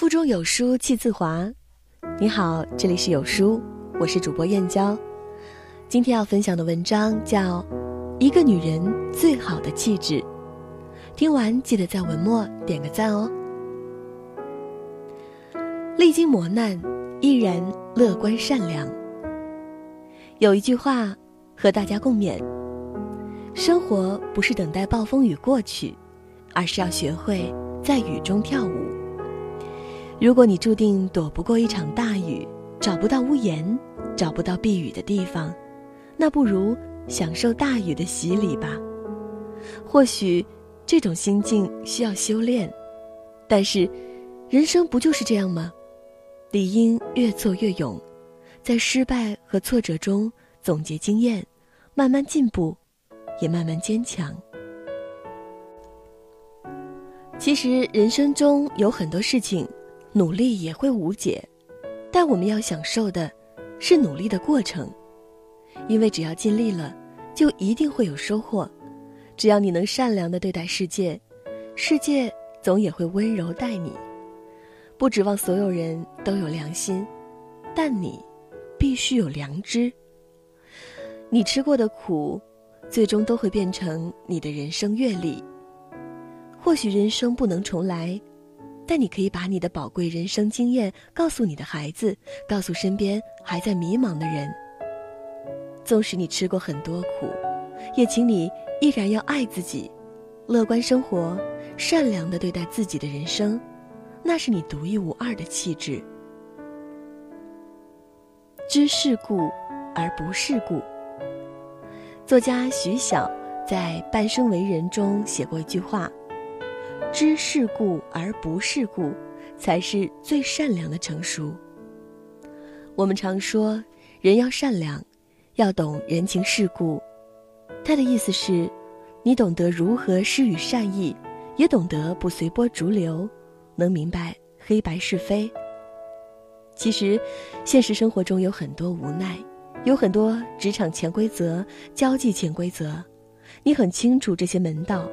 腹中有书气自华。你好，这里是有书，我是主播燕娇。今天要分享的文章叫《一个女人最好的气质》。听完记得在文末点个赞哦。历经磨难，依然乐观善良。有一句话和大家共勉：生活不是等待暴风雨过去，而是要学会在雨中跳舞。如果你注定躲不过一场大雨，找不到屋檐，找不到避雨的地方，那不如享受大雨的洗礼吧。或许这种心境需要修炼，但是人生不就是这样吗？理应越挫越勇，在失败和挫折中总结经验，慢慢进步，也慢慢坚强。其实人生中有很多事情。努力也会无解，但我们要享受的，是努力的过程，因为只要尽力了，就一定会有收获。只要你能善良的对待世界，世界总也会温柔待你。不指望所有人都有良心，但你必须有良知。你吃过的苦，最终都会变成你的人生阅历。或许人生不能重来。但你可以把你的宝贵人生经验告诉你的孩子，告诉身边还在迷茫的人。纵使你吃过很多苦，也请你依然要爱自己，乐观生活，善良的对待自己的人生，那是你独一无二的气质。知世故而不世故。作家徐晓在《半生为人》中写过一句话。知世故而不世故，才是最善良的成熟。我们常说，人要善良，要懂人情世故。他的意思是，你懂得如何施予善意，也懂得不随波逐流，能明白黑白是非。其实，现实生活中有很多无奈，有很多职场潜规则、交际潜规则，你很清楚这些门道，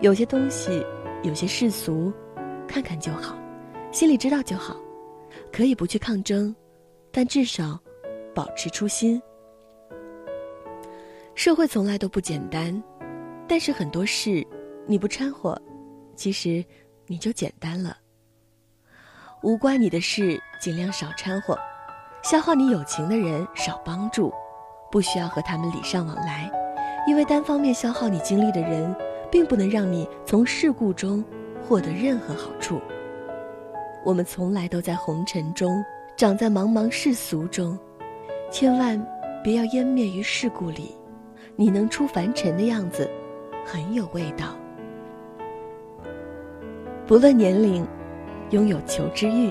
有些东西。有些世俗，看看就好，心里知道就好，可以不去抗争，但至少保持初心。社会从来都不简单，但是很多事你不掺和，其实你就简单了。无关你的事尽量少掺和，消耗你友情的人少帮助，不需要和他们礼尚往来，因为单方面消耗你精力的人。并不能让你从事故中获得任何好处。我们从来都在红尘中，长在茫茫世俗中，千万别要湮灭于世故里。你能出凡尘的样子，很有味道。不论年龄，拥有求知欲。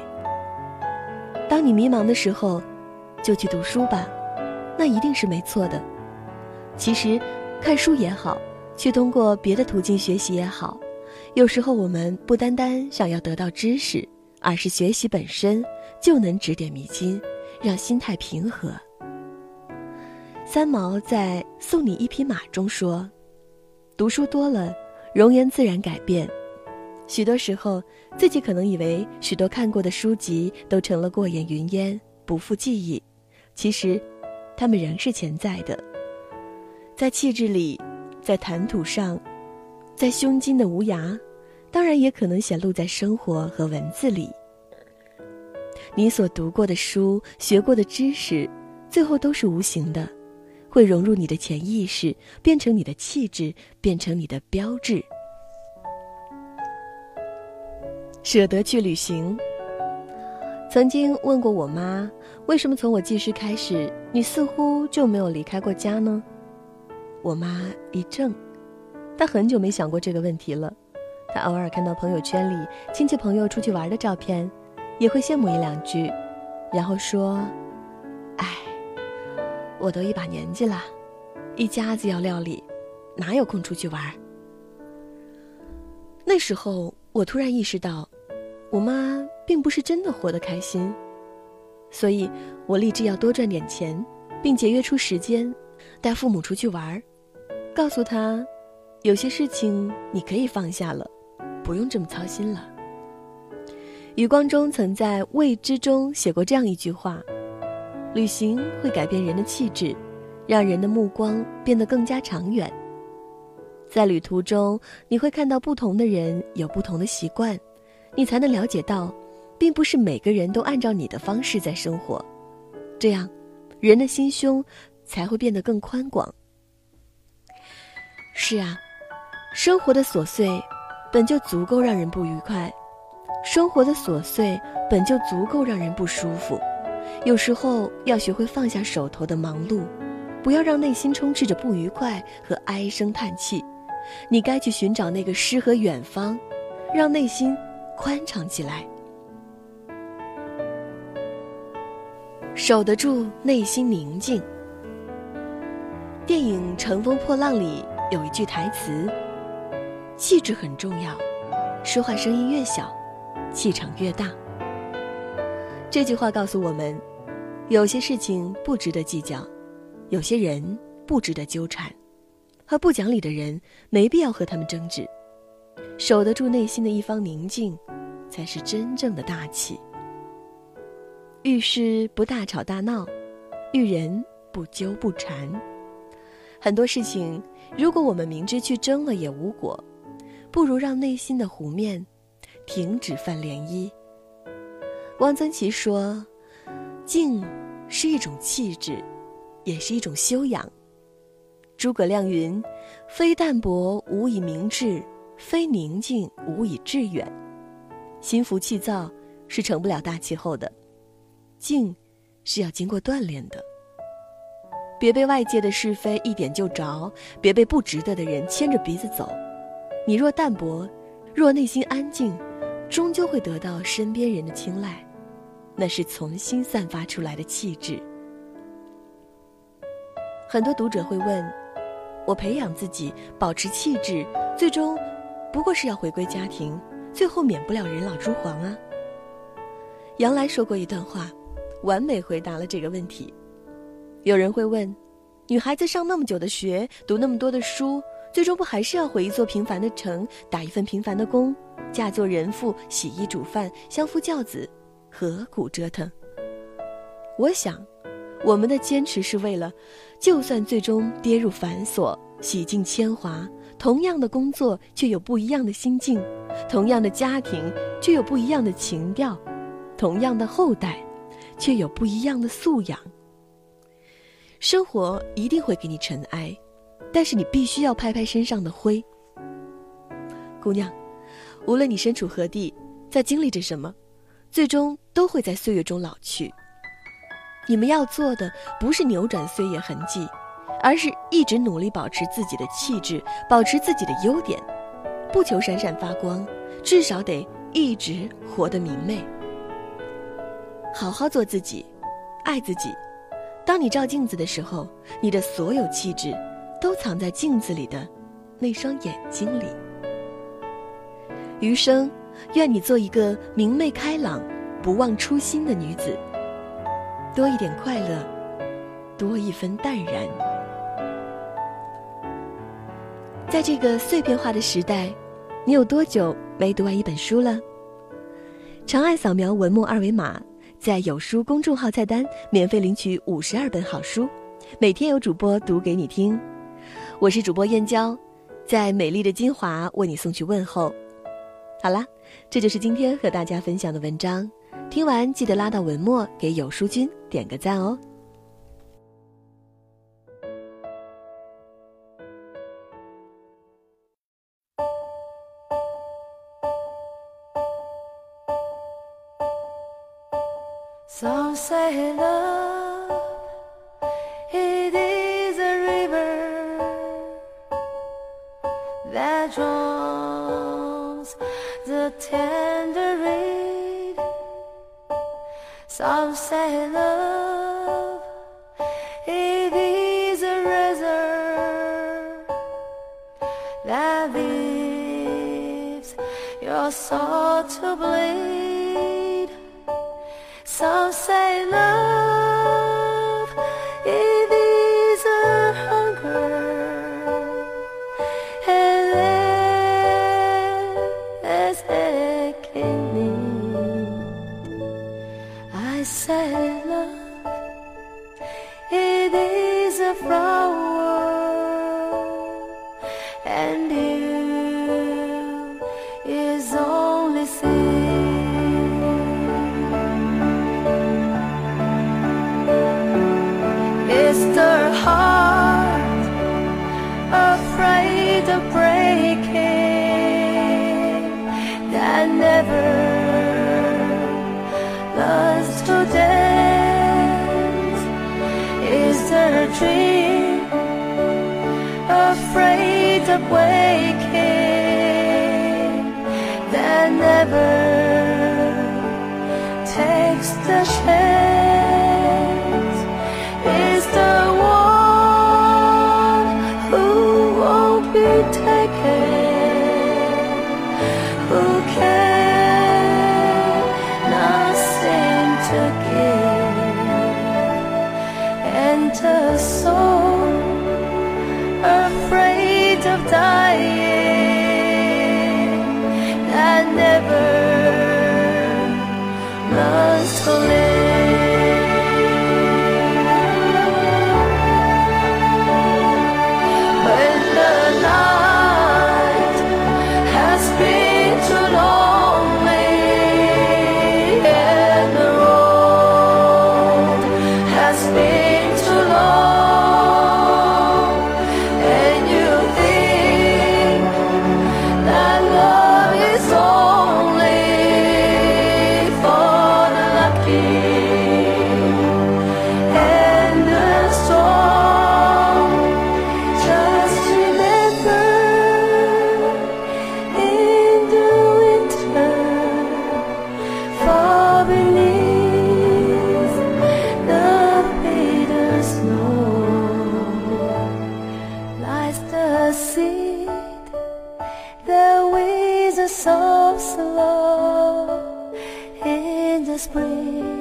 当你迷茫的时候，就去读书吧，那一定是没错的。其实，看书也好。去通过别的途径学习也好，有时候我们不单单想要得到知识，而是学习本身就能指点迷津，让心态平和。三毛在《送你一匹马》中说：“读书多了，容颜自然改变。许多时候，自己可能以为许多看过的书籍都成了过眼云烟，不复记忆，其实，它们仍是潜在的，在气质里。”在谈吐上，在胸襟的无涯，当然也可能显露在生活和文字里。你所读过的书、学过的知识，最后都是无形的，会融入你的潜意识，变成你的气质，变成你的标志。舍得去旅行。曾经问过我妈，为什么从我记事开始，你似乎就没有离开过家呢？我妈一怔，她很久没想过这个问题了。她偶尔看到朋友圈里亲戚朋友出去玩的照片，也会羡慕一两句，然后说：“哎，我都一把年纪了，一家子要料理，哪有空出去玩？”那时候，我突然意识到，我妈并不是真的活得开心，所以我立志要多赚点钱，并节约出时间，带父母出去玩。告诉他，有些事情你可以放下了，不用这么操心了。余光中曾在《未知》中写过这样一句话：“旅行会改变人的气质，让人的目光变得更加长远。在旅途中，你会看到不同的人有不同的习惯，你才能了解到，并不是每个人都按照你的方式在生活。这样，人的心胸才会变得更宽广。”是啊，生活的琐碎，本就足够让人不愉快；生活的琐碎，本就足够让人不舒服。有时候要学会放下手头的忙碌，不要让内心充斥着不愉快和唉声叹气。你该去寻找那个诗和远方，让内心宽敞起来，守得住内心宁静。电影《乘风破浪》里。有一句台词：“气质很重要，说话声音越小，气场越大。”这句话告诉我们，有些事情不值得计较，有些人不值得纠缠，和不讲理的人没必要和他们争执。守得住内心的一方宁静，才是真正的大气。遇事不大吵大闹，遇人不纠不缠。很多事情。如果我们明知去争了也无果，不如让内心的湖面停止泛涟漪。汪曾祺说：“静是一种气质，也是一种修养。”诸葛亮云：“非淡泊无以明志，非宁静无以致远。”心浮气躁是成不了大气候的，静是要经过锻炼的。别被外界的是非一点就着，别被不值得的人牵着鼻子走。你若淡泊，若内心安静，终究会得到身边人的青睐，那是从心散发出来的气质。很多读者会问：我培养自己，保持气质，最终不过是要回归家庭，最后免不了人老珠黄啊？杨澜说过一段话，完美回答了这个问题。有人会问：女孩子上那么久的学，读那么多的书，最终不还是要回一座平凡的城，打一份平凡的工，嫁做人妇，洗衣煮饭，相夫教子，何苦折腾？我想，我们的坚持是为了，就算最终跌入繁琐，洗尽铅华，同样的工作却有不一样的心境，同样的家庭却有不一样的情调，同样的后代，却有不一样的素养。生活一定会给你尘埃，但是你必须要拍拍身上的灰。姑娘，无论你身处何地，在经历着什么，最终都会在岁月中老去。你们要做的不是扭转岁月痕迹，而是一直努力保持自己的气质，保持自己的优点，不求闪闪发光，至少得一直活得明媚。好好做自己，爱自己。当你照镜子的时候，你的所有气质，都藏在镜子里的那双眼睛里。余生，愿你做一个明媚开朗、不忘初心的女子。多一点快乐，多一分淡然。在这个碎片化的时代，你有多久没读完一本书了？长按扫描文末二维码。在有书公众号菜单免费领取五十二本好书，每天有主播读给你听。我是主播燕娇，在美丽的金华为你送去问候。好啦，这就是今天和大家分享的文章。听完记得拉到文末给有书君点个赞哦。The tender reed. Some say love it is a razor that leaves your soul to bleed. afraid of waking that never takes the chance. Is the one who won't be taken who cannot nothing to give and a soul afraid. slow in the spring.